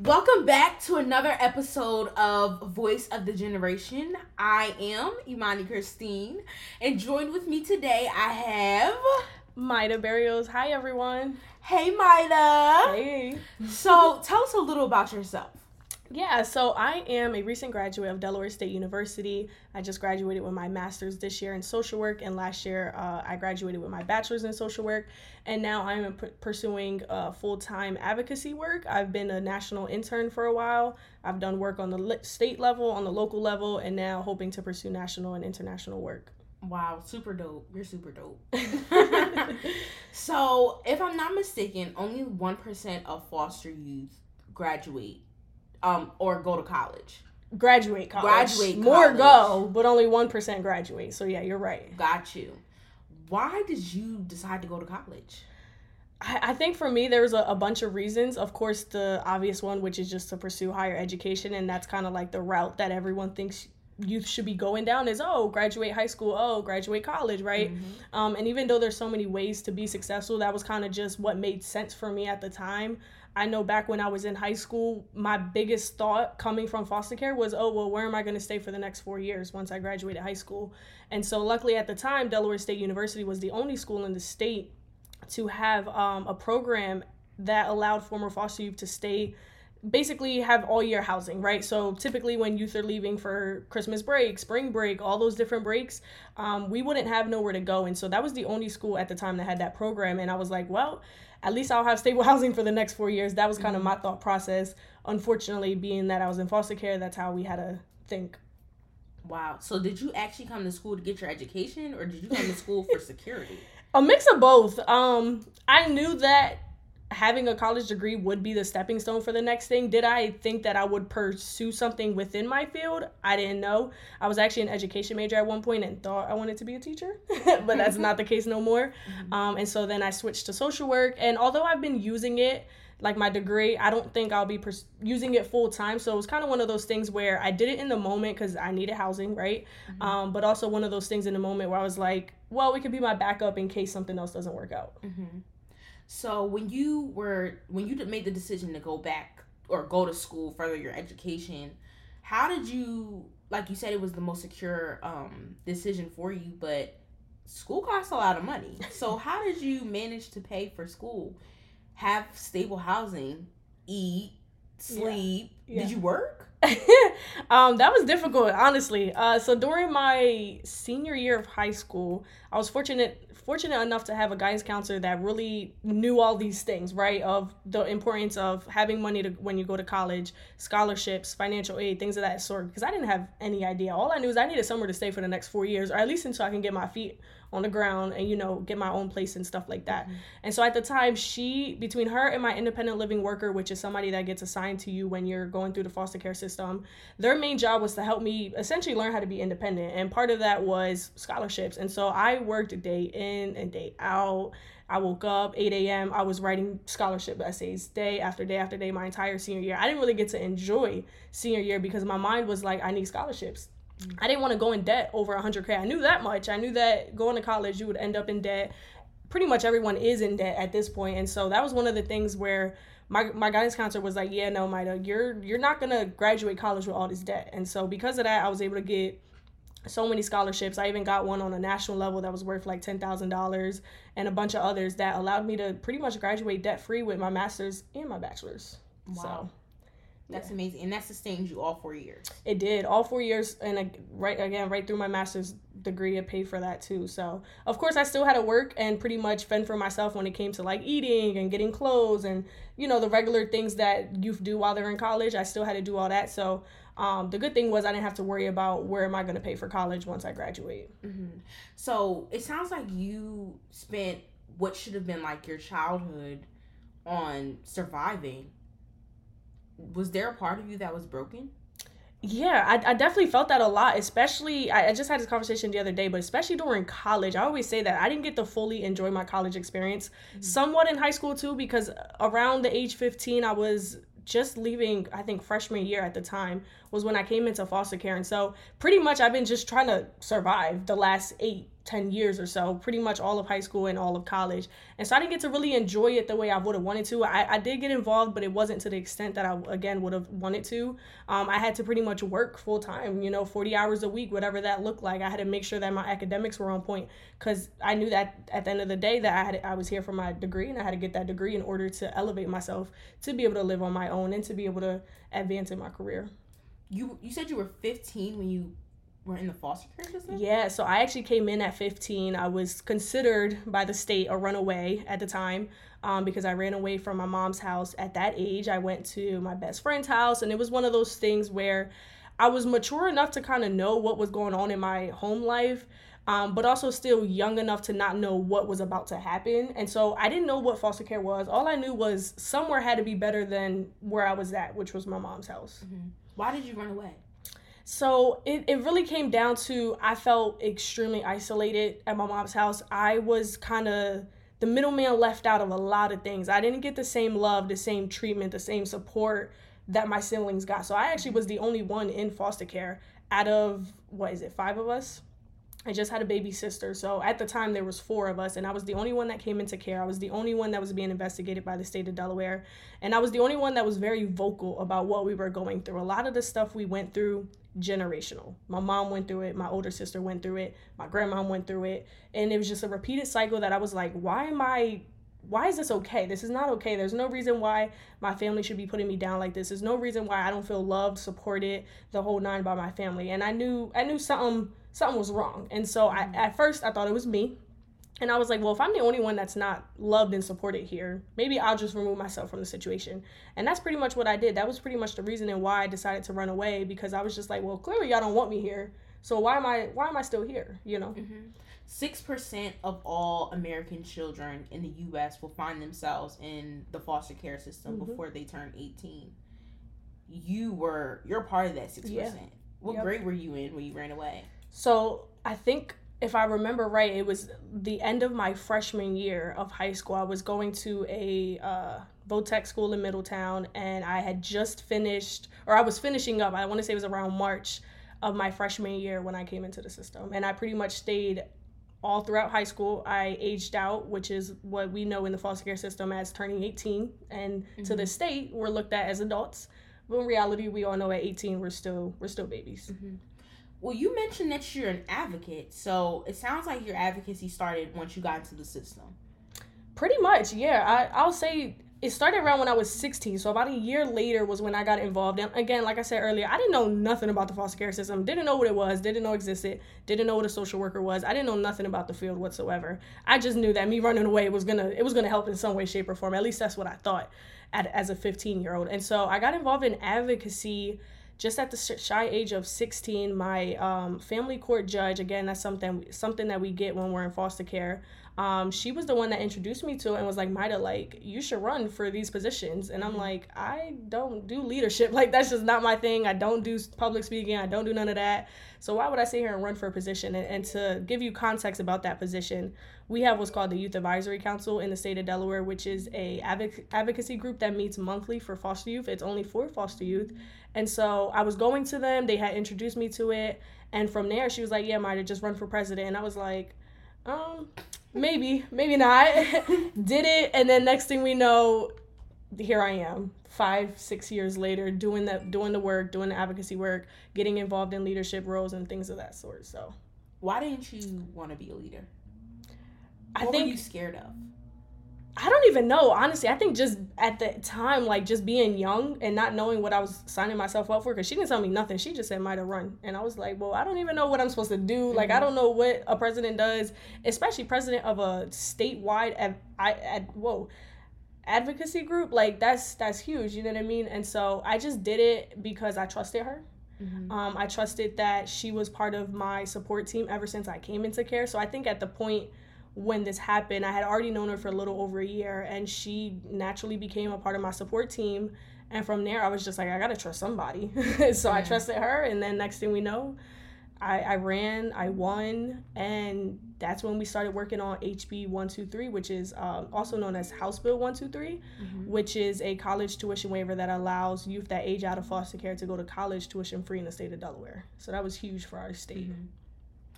Welcome back to another episode of Voice of the Generation. I am Imani Christine, and joined with me today I have Mayda Berrios. Hi, everyone. Hey, Mayda. Hey. So, tell us a little about yourself. Yeah, so I am a recent graduate of Delaware State University. I just graduated with my master's this year in social work, and last year uh, I graduated with my bachelor's in social work. And now I'm p- pursuing uh, full time advocacy work. I've been a national intern for a while. I've done work on the state level, on the local level, and now hoping to pursue national and international work. Wow, super dope. You're super dope. so, if I'm not mistaken, only 1% of foster youth graduate um, or go to college. Graduate college. Graduate More college. go, but only 1% graduate. So, yeah, you're right. Got you. Why did you decide to go to college? I, I think for me, there's a, a bunch of reasons. Of course, the obvious one, which is just to pursue higher education, and that's kind of like the route that everyone thinks youth should be going down is oh graduate high school oh graduate college right mm-hmm. um, and even though there's so many ways to be successful that was kind of just what made sense for me at the time I know back when I was in high school, my biggest thought coming from foster care was, oh, well, where am I going to stay for the next four years once I graduated high school? And so, luckily at the time, Delaware State University was the only school in the state to have um, a program that allowed former foster youth to stay basically have all year housing, right? So typically when youth are leaving for Christmas break, spring break, all those different breaks, um, we wouldn't have nowhere to go. And so that was the only school at the time that had that program. And I was like, well, at least I'll have stable housing for the next four years. That was kind of mm-hmm. my thought process. Unfortunately, being that I was in foster care, that's how we had to think. Wow. So did you actually come to school to get your education or did you come to school for security? A mix of both. Um, I knew that having a college degree would be the stepping stone for the next thing. Did I think that I would pursue something within my field? I didn't know. I was actually an education major at one point and thought I wanted to be a teacher, but that's not the case no more. Mm-hmm. Um, and so then I switched to social work. And although I've been using it, like my degree, I don't think I'll be pers- using it full time. So it was kind of one of those things where I did it in the moment because I needed housing, right? Mm-hmm. Um, but also one of those things in the moment where I was like, well, it could be my backup in case something else doesn't work out. Mm-hmm. So when you were when you made the decision to go back or go to school, further your education, how did you like you said it was the most secure um, decision for you, but school costs a lot of money. So how did you manage to pay for school, have stable housing, eat, sleep? Yeah. Yeah. Did you work? um, that was difficult, honestly. Uh, so during my senior year of high school, I was fortunate fortunate enough to have a guidance counselor that really knew all these things, right? Of the importance of having money to when you go to college, scholarships, financial aid, things of that sort. Because I didn't have any idea. All I knew is I needed somewhere to stay for the next four years, or at least until I can get my feet on the ground and you know get my own place and stuff like that. Mm-hmm. And so at the time, she between her and my independent living worker, which is somebody that gets assigned to you when you're going through the foster care system, their main job was to help me essentially learn how to be independent. And part of that was scholarships. And so I worked day in and day out. I woke up 8 a.m. I was writing scholarship essays day after day after day my entire senior year. I didn't really get to enjoy senior year because my mind was like, I need scholarships. Mm-hmm. I didn't want to go in debt over 100K. I knew that much. I knew that going to college, you would end up in debt. Pretty much everyone is in debt at this point. And so that was one of the things where my, my guidance counselor was like, yeah, no, Mayda, you're you're not gonna graduate college with all this debt. And so because of that, I was able to get so many scholarships. I even got one on a national level that was worth like ten thousand dollars, and a bunch of others that allowed me to pretty much graduate debt free with my master's and my bachelor's. Wow. So that's yeah. amazing, and that sustained you all four years. It did all four years, and right again, right through my master's degree, it paid for that too. So of course, I still had to work and pretty much fend for myself when it came to like eating and getting clothes and you know the regular things that youth do while they're in college. I still had to do all that. So um, the good thing was I didn't have to worry about where am I going to pay for college once I graduate. Mm-hmm. So it sounds like you spent what should have been like your childhood on surviving was there a part of you that was broken? Yeah, I, I definitely felt that a lot, especially. I, I just had this conversation the other day, but especially during college. I always say that I didn't get to fully enjoy my college experience, mm-hmm. somewhat in high school too, because around the age 15, I was just leaving, I think freshman year at the time was when I came into foster care. And so pretty much I've been just trying to survive the last eight 10 years or so, pretty much all of high school and all of college. And so I didn't get to really enjoy it the way I would have wanted to. I, I did get involved, but it wasn't to the extent that I, again, would have wanted to. Um, I had to pretty much work full time, you know, 40 hours a week, whatever that looked like. I had to make sure that my academics were on point because I knew that at the end of the day that I had I was here for my degree and I had to get that degree in order to elevate myself to be able to live on my own and to be able to advance in my career. You you said you were 15 when you were in the foster care system? Yeah, so I actually came in at 15. I was considered by the state a runaway at the time um, because I ran away from my mom's house at that age. I went to my best friend's house, and it was one of those things where I was mature enough to kind of know what was going on in my home life. Um, but also still young enough to not know what was about to happen. And so I didn't know what foster care was. All I knew was somewhere had to be better than where I was at, which was my mom's house. Mm-hmm. Why did you run away? So it, it really came down to I felt extremely isolated at my mom's house. I was kind of the middleman left out of a lot of things. I didn't get the same love, the same treatment, the same support that my siblings got. So I actually was the only one in foster care out of what is it, five of us? I just had a baby sister. So at the time there was four of us and I was the only one that came into care. I was the only one that was being investigated by the state of Delaware. And I was the only one that was very vocal about what we were going through. A lot of the stuff we went through generational. My mom went through it, my older sister went through it, my grandma went through it, and it was just a repeated cycle that I was like, why am I why is this okay? This is not okay. There's no reason why my family should be putting me down like this. There's no reason why I don't feel loved, supported, the whole nine by my family. And I knew I knew something something was wrong. And so I at first I thought it was me. And I was like, well, if I'm the only one that's not loved and supported here, maybe I'll just remove myself from the situation. And that's pretty much what I did. That was pretty much the reason and why I decided to run away because I was just like, well, clearly y'all don't want me here. So why am I why am I still here? You know. Mm-hmm. 6% of all American children in the US will find themselves in the foster care system mm-hmm. before they turn 18. You were you're part of that 6%. Yeah. What yep. grade were you in when you ran away? So, I think if I remember right, it was the end of my freshman year of high school. I was going to a uh, Votech school in Middletown, and I had just finished, or I was finishing up. I want to say it was around March of my freshman year when I came into the system, and I pretty much stayed all throughout high school. I aged out, which is what we know in the foster care system as turning 18, and mm-hmm. to the state, we're looked at as adults. But in reality, we all know at 18 we're still we're still babies. Mm-hmm. Well, you mentioned that you're an advocate, so it sounds like your advocacy started once you got into the system. Pretty much, yeah. I I'll say it started around when I was 16. So about a year later was when I got involved. And again, like I said earlier, I didn't know nothing about the foster care system. Didn't know what it was. Didn't know existed. Didn't know what a social worker was. I didn't know nothing about the field whatsoever. I just knew that me running away was gonna it was gonna help in some way, shape, or form. At least that's what I thought at, as a 15 year old. And so I got involved in advocacy just at the shy age of 16 my um, family court judge again that's something something that we get when we're in foster care um, she was the one that introduced me to it and was like Mayda like you should run for these positions and i'm mm-hmm. like i don't do leadership like that's just not my thing i don't do public speaking i don't do none of that so why would i sit here and run for a position and, and to give you context about that position we have what's called the youth advisory council in the state of delaware which is a advocacy group that meets monthly for foster youth it's only for foster youth and so I was going to them. They had introduced me to it. And from there, she was like, Yeah, Mayda, just run for president. And I was like, um, maybe, maybe not. Did it. And then next thing we know, here I am, five, six years later, doing that, doing the work, doing the advocacy work, getting involved in leadership roles and things of that sort. So, why didn't you want to be a leader? What I think, were you scared of? I don't even know. Honestly, I think just at the time, like just being young and not knowing what I was signing myself up for, because she didn't tell me nothing. She just said Mayda run, and I was like, well, I don't even know what I'm supposed to do. Like, mm-hmm. I don't know what a president does, especially president of a statewide, ad, ad, whoa, advocacy group. Like that's that's huge. You know what I mean? And so I just did it because I trusted her. Mm-hmm. Um, I trusted that she was part of my support team ever since I came into care. So I think at the point when this happened. I had already known her for a little over a year, and she naturally became a part of my support team. And from there, I was just like, I gotta trust somebody. so yeah. I trusted her, and then next thing we know, I, I ran, I won, and that's when we started working on HB 123, which is um, also known as House Bill 123, mm-hmm. which is a college tuition waiver that allows youth that age out of foster care to go to college tuition free in the state of Delaware. So that was huge for our state. Mm-hmm.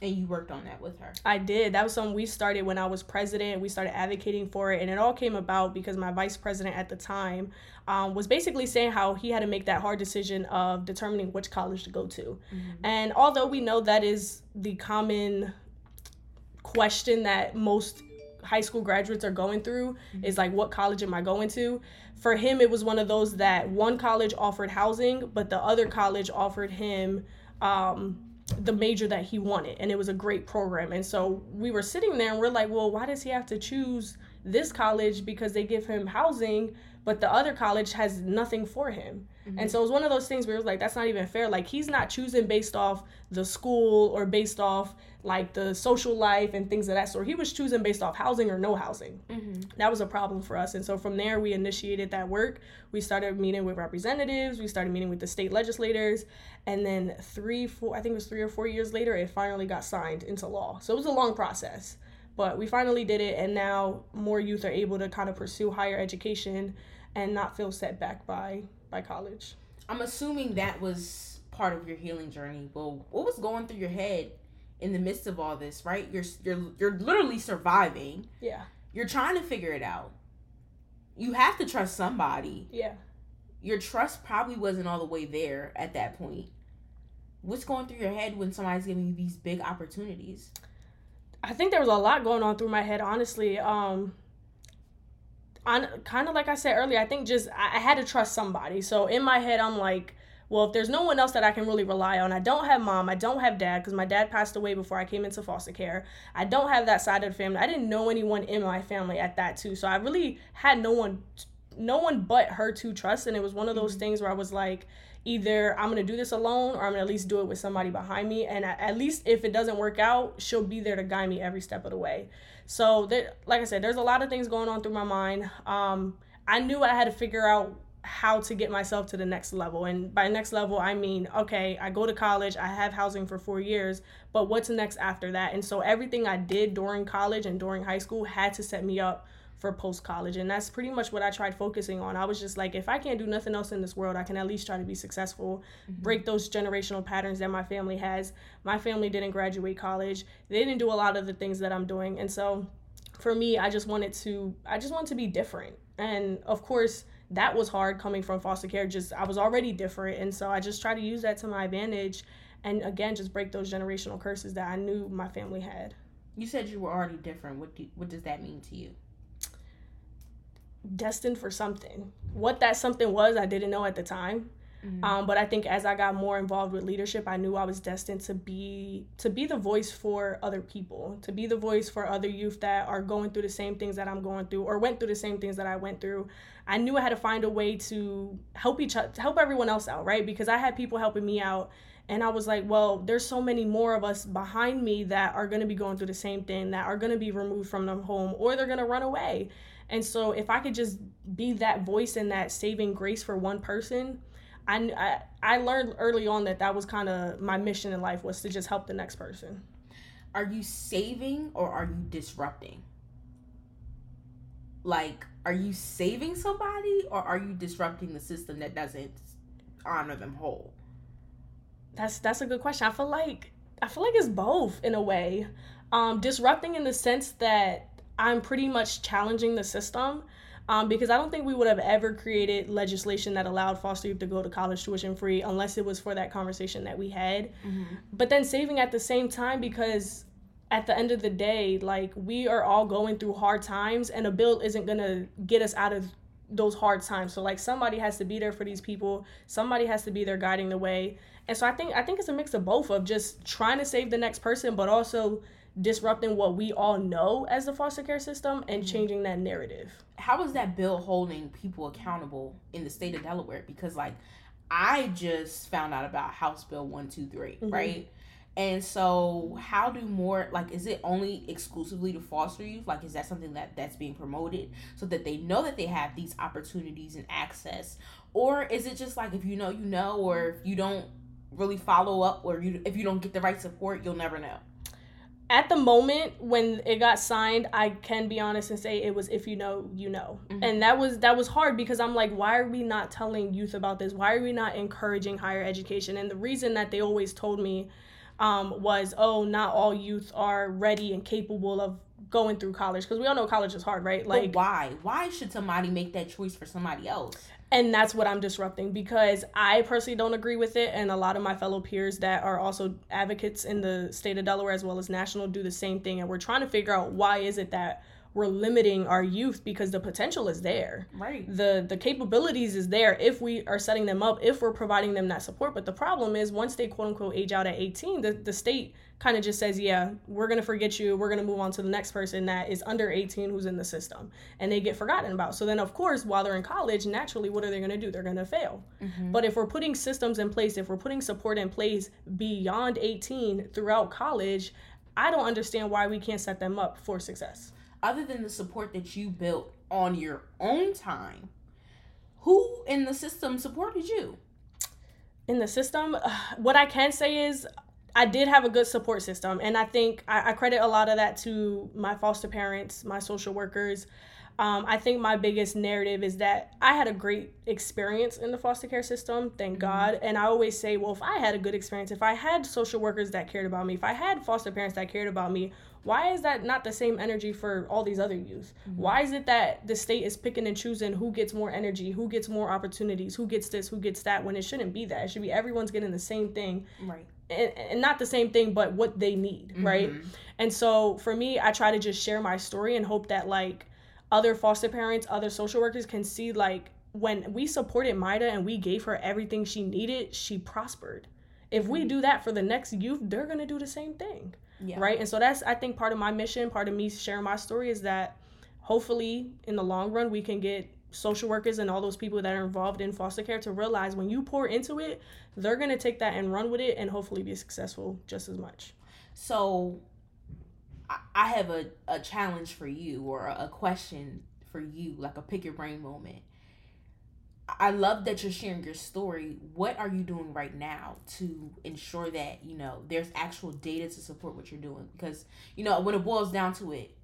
And you worked on that with her. I did. That was something we started when I was president. We started advocating for it, and it all came about because my vice president at the time um, was basically saying how he had to make that hard decision of determining which college to go to. Mm-hmm. And although we know that is the common question that most high school graduates are going through mm-hmm. is like what college am i going to for him it was one of those that one college offered housing but the other college offered him um, the major that he wanted and it was a great program. And so we were sitting there and we're like well why does he have to choose this college because they give him housing but the other college has nothing for him mm-hmm. and so it was one of those things where it was like that's not even fair like he's not choosing based off the school or based off like the social life and things of that sort. He was choosing based off housing or no housing. Mm-hmm. That was a problem for us. And so from there, we initiated that work. We started meeting with representatives, we started meeting with the state legislators. And then three, four, I think it was three or four years later, it finally got signed into law. So it was a long process. But we finally did it, and now more youth are able to kind of pursue higher education and not feel set back by by college. I'm assuming that was part of your healing journey. Well, what was going through your head in the midst of all this, right? You're you're you're literally surviving. Yeah. You're trying to figure it out. You have to trust somebody. Yeah. Your trust probably wasn't all the way there at that point. What's going through your head when somebody's giving you these big opportunities? I think there was a lot going on through my head, honestly. Um on kind of like I said earlier, I think just I, I had to trust somebody. So in my head I'm like well, if there's no one else that I can really rely on, I don't have mom, I don't have dad because my dad passed away before I came into foster care. I don't have that side of the family. I didn't know anyone in my family at that too. So I really had no one no one but her to trust and it was one of those mm-hmm. things where I was like either I'm to do this alone or I'm to at least do it with somebody behind me and at least if it doesn't work out, she'll be there to guide me every step of the way. So there, like I said, there's a lot of things going on through my mind. Um, I knew I had to figure out how to get myself to the next level. And by next level, I mean, okay, I go to college, I have housing for four years, but what's next after that? And so everything I did during college and during high school had to set me up for post college. And that's pretty much what I tried focusing on. I was just like, if I can't do nothing else in this world, I can at least try to be successful, mm-hmm. break those generational patterns that my family has. My family didn't graduate college, they didn't do a lot of the things that I'm doing. And so for me, I just wanted to, I just wanted to be different. And of course, that was hard coming from foster care. Just I was already different, and so I just try to use that to my advantage, and again, just break those generational curses that I knew my family had. You said you were already different. What do what does that mean to you? Destined for something. What that something was, I didn't know at the time. Mm-hmm. Um, but I think as I got more involved with leadership, I knew I was destined to be to be the voice for other people, to be the voice for other youth that are going through the same things that I'm going through or went through the same things that I went through. I knew I had to find a way to help each other, help everyone else out, right? Because I had people helping me out and I was like, well, there's so many more of us behind me that are going to be going through the same thing, that are going to be removed from their home or they're going to run away. And so if I could just be that voice and that saving grace for one person, I, I, I learned early on that that was kind of my mission in life was to just help the next person. Are you saving or are you disrupting? Like, are you saving somebody or are you disrupting the system that doesn't honor them whole? That's that's a good question. I feel like I feel like it's both in a way. Um, disrupting in the sense that I'm pretty much challenging the system um, because I don't think we would have ever created legislation that allowed foster youth to go to college tuition free unless it was for that conversation that we had. Mm-hmm. But then saving at the same time because at the end of the day, like we are all going through hard times, and a bill isn't gonna get us out of those hard times. So like somebody has to be there for these people. Somebody has to be there guiding the way. And so I think I think it's a mix of both of just trying to save the next person, but also disrupting what we all know as the foster care system and mm-hmm. changing that narrative. How is that bill holding people accountable in the state of Delaware? Because like I just found out about House Bill 123, mm-hmm. right? And so how do more like is it only exclusively to foster youth? Like is that something that that's being promoted so that they know that they have these opportunities and access? Or is it just like if you know you know or if you don't really follow up or you if you don't get the right support, you'll never know? At the moment when it got signed i can be honest and say it was if you know you know mm-hmm. and that was that was hard because i'm like why are we not telling youth about this why are we not encouraging higher education and the reason that they always told me um, was, oh, not all youth are ready and capable of going through college because we all know college is hard, right? Like, but why? Why should somebody make that choice for somebody else? And that's what I'm disrupting because I personally don't agree with it. And a lot of my fellow peers that are also advocates in the state of Delaware as well as national do the same thing. And we're trying to figure out why is it that we're limiting our youth because the potential is there. Right. The the capabilities is there if we are setting them up, if we're providing them that support. But the problem is once they quote unquote age out at 18, the, the state kind of just says, yeah, we're going to forget you. We're going to move on to the next person that is under 18 who's in the system. And they get forgotten about. So then, of course, while they're in college, naturally, what are they going to do? They're going to fail. Mm-hmm. But if we're putting systems in place, if we're putting support in place beyond 18 throughout college, I don't understand why we can't set them up for success other than the support that you built on your own time, who in the system supported you? In the system, what I can say is I did have a good support system, and I think I, I credit a lot of that to my foster parents, my social workers. Um, I think my biggest narrative is that I had a great experience in the foster care system, thank mm-hmm. God. And I always say, well, if I had a good experience, if I had social workers that cared about me, if I had foster parents that cared about me, why is that not the same energy for all these other youth? Mm-hmm. Why is it that the state is picking and choosing who gets more energy, who gets more opportunities, who gets this, who gets that, when it shouldn't be that? It should be everyone's getting the same thing. Right. And, and not the same thing, but what they need, mm-hmm. right? And so for me, I try to just share my story and hope that, like, other foster parents, other social workers can see, like, when we supported Mayda and we gave her everything she needed, she prospered. If we mm-hmm. do that for the next youth, they're to do the same thing. Yeah. Right. And so that's, I think, part of my mission, part of me sharing my story is that hopefully in the long run, we can get social workers and all those people that are involved in foster care to realize when you pour into it, they're going to take that and run with it and hopefully be successful just as much. So I have a, a challenge for you or a question for you, like a pick your brain moment. I love that you're sharing your story. What are you doing right now to ensure that, you know, there's actual data to support what you're doing? Because, you know, when it boils down to it,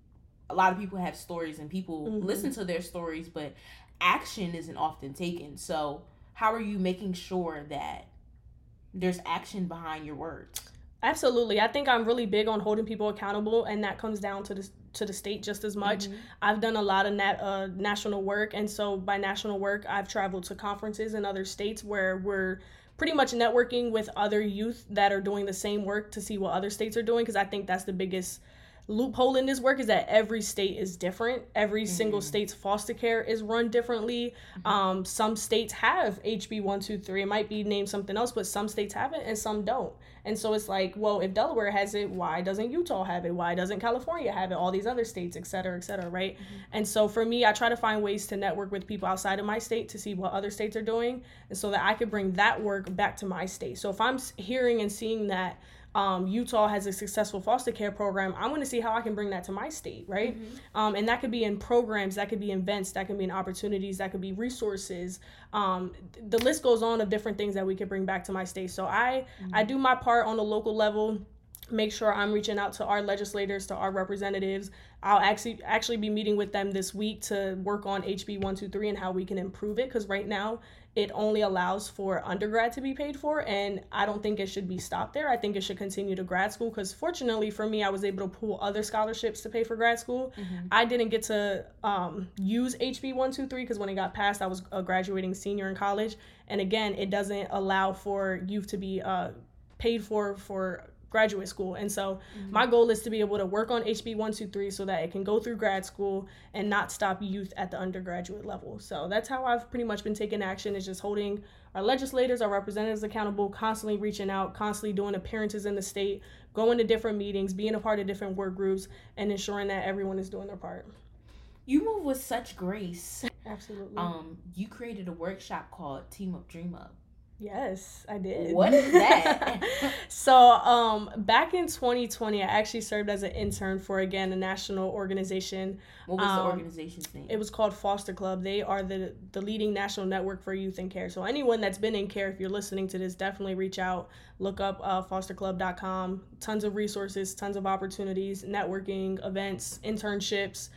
a lot of people have stories and people mm-hmm. listen to their stories, but action isn't often taken. So, how are you making sure that there's action behind your words? Absolutely. I think I'm really big on holding people accountable, and that comes down to the to the state just as much. Mm-hmm. I've done a lot of nat, uh, national work, and so by national work, I've traveled to conferences in other states where we're pretty much networking with other youth that are doing the same work to see what other states are doing because I think that's the biggest loophole in this work is that every state is different. Every mm-hmm. single state's foster care is run differently. Mm-hmm. Um, some states have HB one two three. It might be named something else, but some states have it and some don't. And so it's like, well, if Delaware has it, why doesn't Utah have it? Why doesn't California have it? All these other states, et cetera, et cetera, right? Mm-hmm. And so for me, I try to find ways to network with people outside of my state to see what other states are doing, and so that I could bring that work back to my state. So if I'm hearing and seeing that um, Utah has a successful foster care program. I want to see how I can bring that to my state, right? Mm-hmm. Um, and that could be in programs, that could be in events, that could be in opportunities, that could be resources. Um, the list goes on of different things that we could bring back to my state. So I mm-hmm. I do my part on the local level make sure I'm reaching out to our legislators, to our representatives. I'll actually actually be meeting with them this week to work on HB 123 and how we can improve it because right now it only allows for undergrad to be paid for and I don't think it should be stopped there. I think it should continue to grad school because fortunately for me I was able to pull other scholarships to pay for grad school. Mm-hmm. I didn't get to um, use HB 123 because when it got passed I was a graduating senior in college and again it doesn't allow for youth to be uh, paid for for graduate school. And so mm-hmm. my goal is to be able to work on HB 123 so that it can go through grad school and not stop youth at the undergraduate level. So that's how I've pretty much been taking action is just holding our legislators, our representatives accountable, constantly reaching out, constantly doing appearances in the state, going to different meetings, being a part of different work groups, and ensuring that everyone is doing their part. You move with such grace. Absolutely. Um, you created a workshop called Team Up Dream Up. Yes, I did. What is that? so, um, back in 2020, I actually served as an intern for again a national organization. What was um, the organization's name? It was called FosterClub. They are the the leading national network for youth in care. So anyone that's been in care, if you're listening to this, definitely reach out. Look up uh, fosterclub.com. Tons of resources, tons of opportunities, networking, events, internships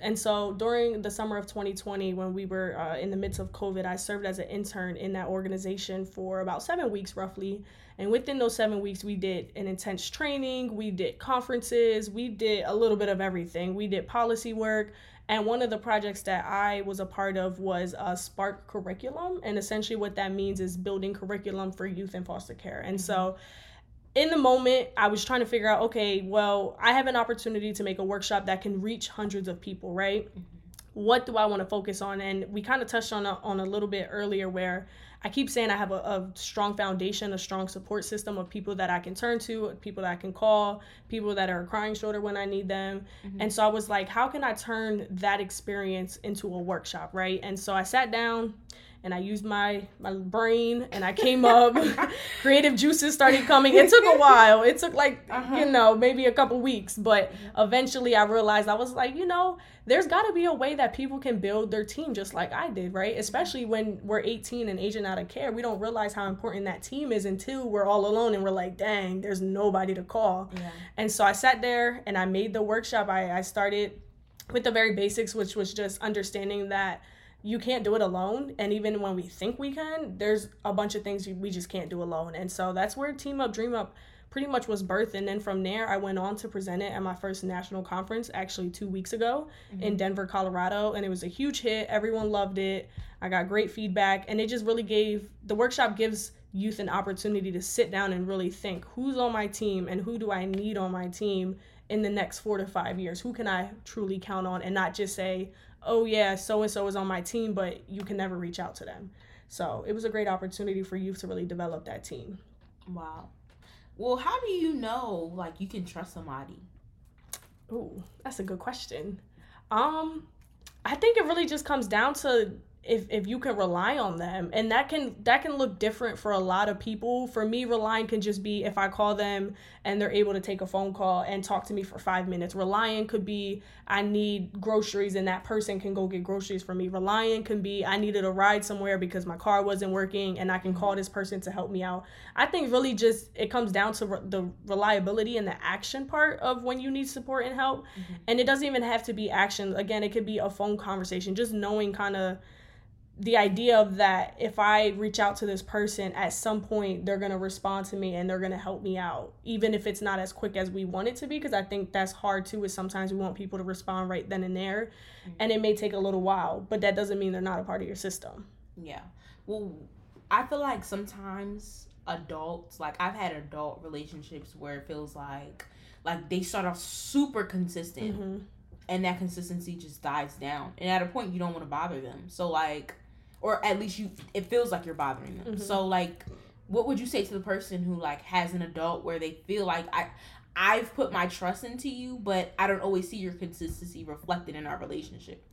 And so during the summer of 2020, when we were uh, in the midst of COVID, I served as an intern in that organization for about seven weeks, roughly. And within those seven weeks, we did an intense training, we did conferences, we did a little bit of everything. We did policy work. And one of the projects that I was a part of was a Spark curriculum. And essentially, what that means is building curriculum for youth in foster care. And so, in the moment, I was trying to figure out okay, well, I have an opportunity to make a workshop that can reach hundreds of people, right? Mm-hmm. What do I want to focus on? And we kind of touched on a, on a little bit earlier where I keep saying I have a, a, strong foundation, a strong support system of people that I can turn to, people that I can call, people that are crying shoulder when I need them. Mm-hmm. And so I was like, how can I turn that experience into a workshop, right? And so I sat down and I used my my brain and I came up. creative juices started coming. It took a while. It took like uh-huh. you know maybe a couple weeks, but mm-hmm. eventually I realized I was like you know there's got to be a way that people can build their team just like I did, right? Especially when we're 18 and aging out of care, we don't realize how important that team is until we're all alone and we're like, dang, there's nobody to call. Yeah. And so I sat there and I made the workshop. I I started with the very basics, which was just understanding that you can't do it alone and even when we think we can there's a bunch of things we just can't do alone. And so that's where team up dream up pretty much was birthed. And then from there i went on to present it at my first national conference actually two weeks ago mm-hmm. in denver colorado. And it was a huge hit. Everyone loved it. I got great feedback. And it just really gave the workshop gives youth an opportunity to sit down and really think who's on my team and who do i need on my team in the next four to five years? Who can i truly count on and not just say oh yeah, so and so is on my team, but you can never reach out to them. So it was a great opportunity for youth to really develop that team. Wow. Well, how do you know like you can trust somebody? Oh, that's a good question. Um, I think it really just comes down to if if you can rely on them. And that can that can look different for a lot of people. For me relying can just be if i call them and they're able to take a phone call and talk to me for five minutes. Relying could be i need groceries and that person can go get groceries for me. Relying can be i needed a ride somewhere because my car wasn't working and i can call this person to help me out. I think really just it comes down to re- the reliability and the action part of when you need support and help. Mm-hmm. and it doesn't even have to be action. Again it could be a phone conversation. Just knowing kind of the idea of that if I reach out to this person at some point they're going to respond to me and they're going to help me out even if it's not as quick as we want it to be because I think that's hard too is sometimes we want people to respond right then and there mm-hmm. and it may take a little while but that doesn't mean they're not a part of your system. Yeah. Well, I feel like sometimes adults like I've had adult relationships where it feels like like they start off super consistent mm-hmm. and that consistency just dies down and at a point you don't want to bother them. So like or at least you it feels like you're bothering them. Mm-hmm. So like what would you say to the person who like has an adult where they feel like I I've put my trust into you, but I don't always see your consistency reflected in our relationship.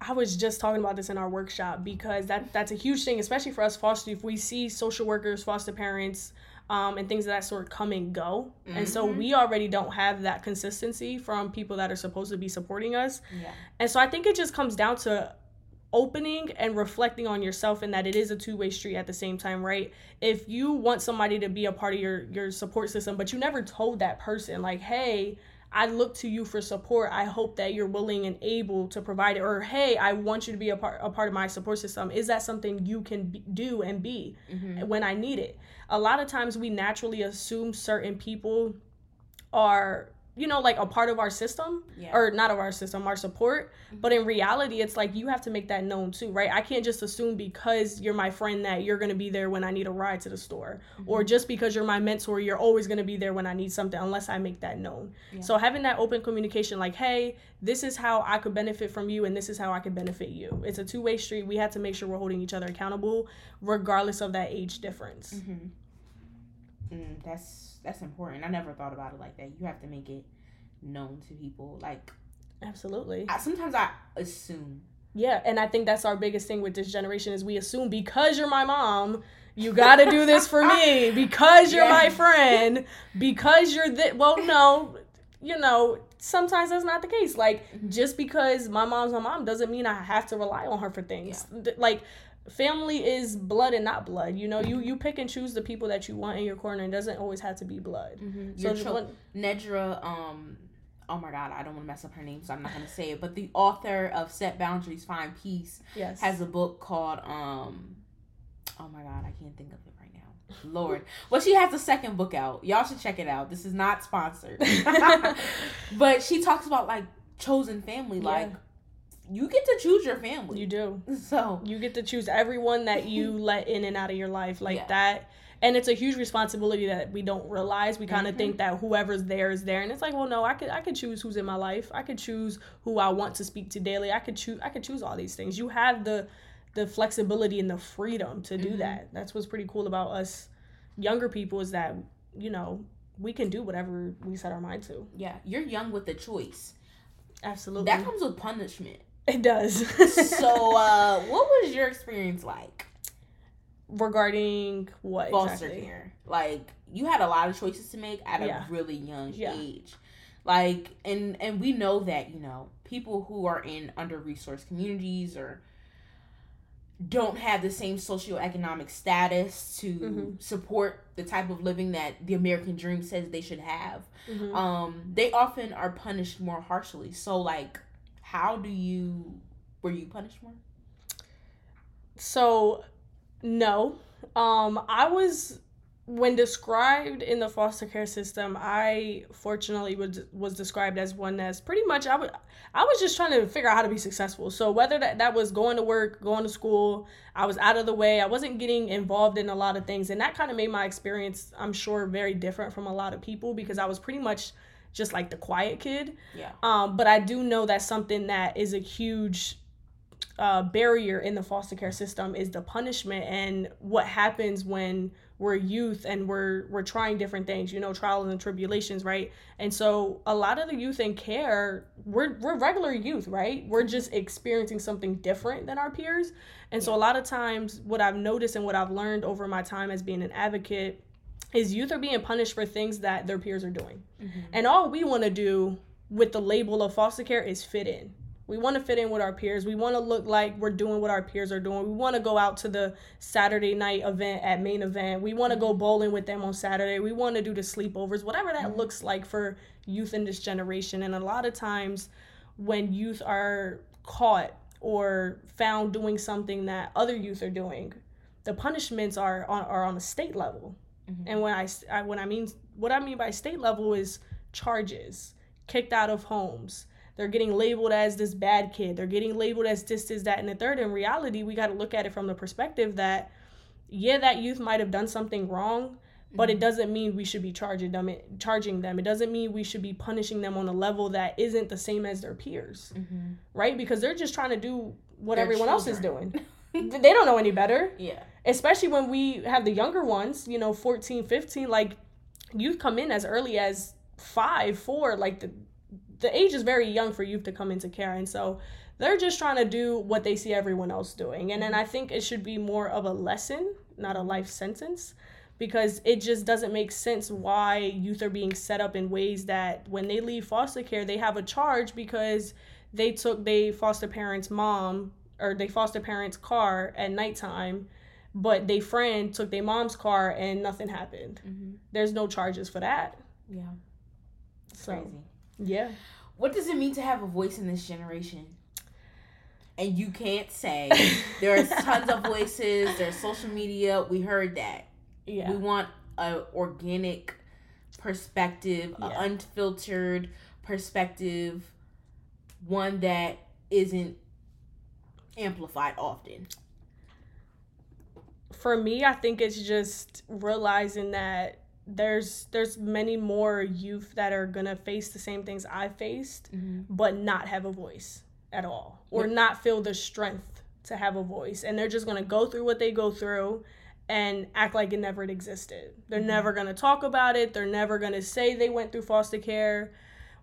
I was just talking about this in our workshop because that that's a huge thing, especially for us foster If We see social workers, foster parents, um, and things of that sort come and go, mm-hmm. and so mm-hmm. we already don't have that consistency from people that are supposed to be supporting us. Yeah. And so I think it just comes down to opening and reflecting on yourself and that it is a two-way street at the same time right if you want somebody to be a part of your your support system but you never told that person like hey I look to you for support. I hope that you're willing and able to provide it. Or hey, I want you to be a part a part of my support system. Is that something you can be, do and be mm-hmm. when I need it? A lot of times we naturally assume certain people are you know like a part of our system yeah. or not of our system our support mm-hmm. but in reality it's like you have to make that known too right i can't just assume because you're my friend that you're going to be there when i need a ride to the store mm-hmm. or just because you're my mentor you're always going to be there when i need something unless i make that known yeah. so having that open communication like hey this is how i could benefit from you and this is how i could benefit you it's a two-way street we have to make sure we're holding each other accountable regardless of that age difference mm-hmm. Mm, that's that's important. I never thought about it like that. You have to make it known to people. Like absolutely. I, sometimes I assume. Yeah, and I think that's our biggest thing with this generation is we assume because you're my mom, you got to do this for me because you're my friend, because you're the well no, you know, sometimes that's not the case. Like mm-hmm. just because my mom's my mom doesn't mean I have to rely on her for things. Yeah. Like family is blood and not blood. You know, you you pick and choose the people that you want in your corner. It doesn't always have to be blood. Mm-hmm. So cho- Nedra, um, oh my god, I don't want to mess up her name, so I'm not gonna say it. But the author of Set Boundaries, Find Peace, yes. has a book called um, oh my god, I can't think of it right now. Lord, well, she has a second book out. Y'all should check it out. This is not sponsored, but she talks about like chosen family, Yeah. like you get to choose your family. you do. So You get to choose everyone that you let in and out of your life like Yeah. that. And it's a huge responsibility that we don't realize. We kind of Mhm. think that whoever's there is there, and it's like, well, no, I could I could choose who's in my life. I could choose who I want to speak to daily. I could choose I could choose all these things. You have the the flexibility and the freedom to do Mhm. that. That's what's pretty cool about us younger people is that you know we can do whatever we set our mind to. yeah, you're young with the choice. Absolutely, That comes with punishment. It does. so, uh, what was your experience like? regarding what foster exactly? care. Like you had a lot of choices to make at Yeah. a really young Yeah. age. Like and and we know that, you know, people who are in under resourced communities or don't have the same socioeconomic status to Mhm. support the type of living that the American dream says they should have. Mhm. Um they often are punished more harshly. So like how do you were you punished more? So, no. Um, I was when described in the foster care system. I fortunately was was described as one that's pretty much I would I was just trying to figure out how to be successful. So whether that that was going to work, going to school, I was out of the way. I wasn't getting involved in a lot of things, and that kind of made my experience, I'm sure, very different from a lot of people because I was pretty much just like the quiet kid. Yeah. Um, but I do know that something that is a huge uh, barrier in the foster care system is the punishment and what happens when we're youth and we're we're trying different things, you know, trials and tribulations, right? And so a lot of the youth in care, we're we're regular youth, right? We're just experiencing something different than our peers. And so a lot of times what I've noticed and what I've learned over my time as being an advocate is youth are being punished for things that their peers are doing. Mm-hmm. And all we want to do with the label of foster care is fit in. We want to fit in with our peers. We want to look like we're doing what our peers are doing. We want to go out to the Saturday night event at main event. We want to go bowling with them on Saturday. We want to do the sleepovers, whatever that looks like for youth in this generation. And a lot of times when youth are caught or found doing something that other youth are doing, the punishments are on, are on a state level. Mhm. And when I, I when I mean what I mean by state level is charges, kicked out of homes. They're getting labeled as this bad kid. They're getting labeled as this, this, that, and the third. In reality, we got to look at it from the perspective that, yeah, that youth might have done something wrong, but it doesn't mean we should be charging them. Charging them. It doesn't mean we should be punishing them on a level that isn't the same as their peers, Mm-hmm. right? Because they're just trying to do what They're everyone else is doing. they don't know any better. Yeah. especially when we have the younger ones you know 14 15 like youth come in as early as five four like the the age is very young for youth to come into care. And so they're just trying to do what they see everyone else doing. And then i think it should be more of a lesson not a life sentence because it just doesn't make sense why youth are being set up in ways that when they leave foster care they have a charge because they took they foster parents mom or they foster parents car at nighttime but they friend took their mom's car and nothing happened Mm-hmm. there's no charges for that Yeah. so Crazy. yeah What does it mean to have a voice in this generation? And you can't say there's tons of voices. There's social media. We heard that. yeah We want a organic perspective, Yeah. an unfiltered perspective, one that isn't amplified often. for me i think it's just realizing that there's there's many more youth that are gonna face the same things i faced Mm-hmm. but not have a voice at all or Yep. not feel the strength to have a voice and they're just to go through what they go through and act like it never existed they're Mhm. never to talk about it they're never to say they went through foster care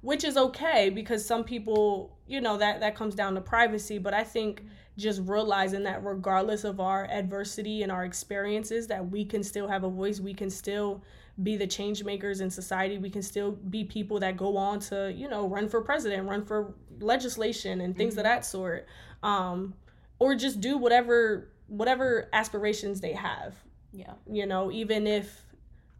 which is okay because some people you know that that comes down to privacy but i think just realizing that regardless of our adversity and our experiences that we can still have a voice we can still be the change makers in society we can still be people that go on to you know run for president run for legislation and things of that sort um or just do whatever whatever aspirations they have Yeah. you know even if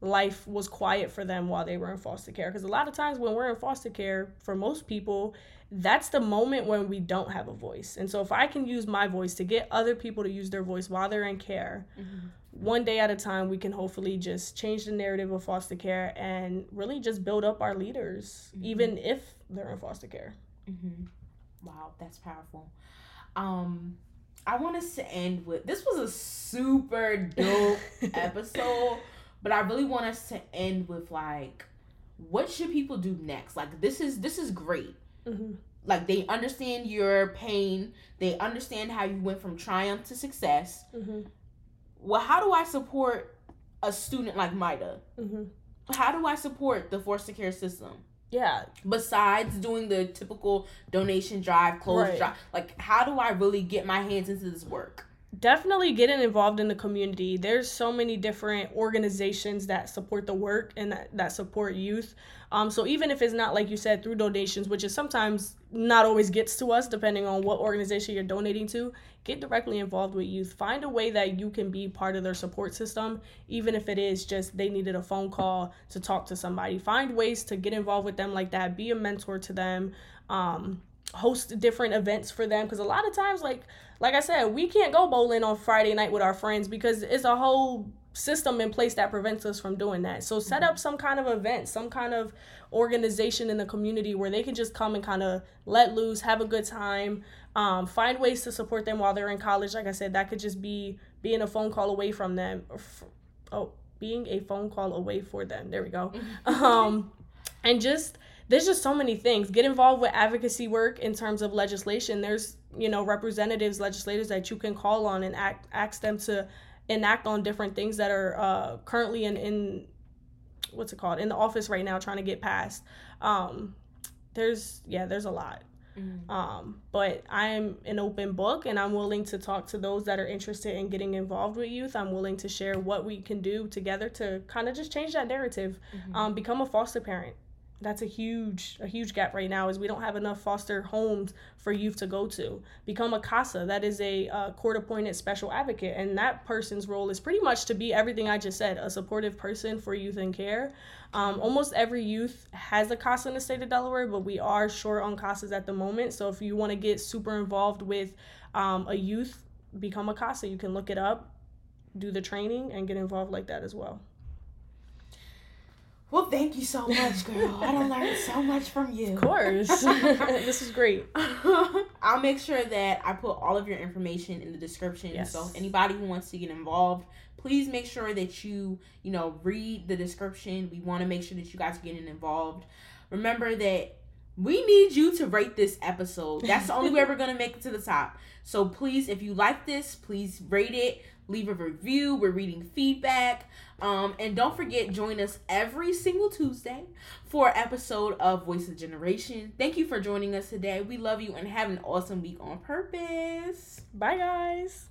life was quiet for them while they were in foster care. Because a lot of times when we're in foster care, for most people, that's the moment when we don't have a voice. And so if I can use my voice to get other people to use their voice while they're in care, mm-hmm. one day at a time, we can hopefully just change the narrative of foster care and really just build up our leaders, mm-hmm. even if they're in foster care. Mm-hmm. Wow, that's powerful. Um, I want us to end with this was a super dope episode, but I really want us to end with like what should people do next? Like this is this is great. Mm-hmm. Like they understand your pain, they understand how you went from triumph to success. Mm-hmm. Well, how do I support a student like Mayda? Mm-hmm. How do I support the foster care system? Yeah. Besides doing the typical donation drive, clothes right. drive, like how do I really get my hands into this work? Definitely getting involved in the community. There's so many different organizations that support the work and that, that support youth. Um, so even if it's not like you said through donations, which is sometimes not always gets to us depending on what organization you're donating to, get directly involved with youth. Find a way that you can be part of their support system, even if it is just they needed a phone call to talk to somebody. Find ways to get involved with them like that. Be a mentor to them. Um, host different events for them because a lot of times like like i said we can't go bowling on friday night with our friends because it's a whole system in place that prevents us from doing that. So set up some kind of event, some kind of organization in the community where they can just come and kind of let loose, have a good time, um, find ways to support them while they're in college. Like I said, that could just be being a phone call away from them. Oh, being a phone call away for them. There we go. um, and just there's just so many things. Get involved with advocacy work in terms of legislation. There's you know representatives, legislators that you can call on and act, ask them to enact on different things that are uh, currently in, in what's it called in the office right now trying to get passed um, there's yeah there's a lot mm-hmm. um, but i'm an open book and i'm willing to talk to those that are interested in getting involved with youth i'm willing to share what we can do together to kind of just change that narrative mm-hmm. um, become a foster parent that's a huge a huge gap right now is we don't have enough foster homes for youth to go to. Become a casa that is a uh, court appointed special advocate and that person's role is pretty much to be everything i just said a supportive person for youth in care. Um, almost every youth has a casa in the state of delaware but we are short on casas at the moment. So if you want to get super involved with um, a youth become a casa. You can look it up do the training and get involved like that as well well, thank you so much, girl. I don't learn so much from you. Of course. this is great. I'll make sure that I put all of your information in the description. Yes. So anybody who wants to get involved, please make sure that you, you know, read the description. We want to make sure that you guys are getting involved. Remember that we need you to rate this episode. That's the only way we're going to make it to the top. So please, if you like this, please rate it leave a review. We're reading feedback. Um, and don't forget, join us every single Tuesday for episode of Voice of Generation. Thank you for joining us today. We love you and have an awesome week on purpose. Bye, guys.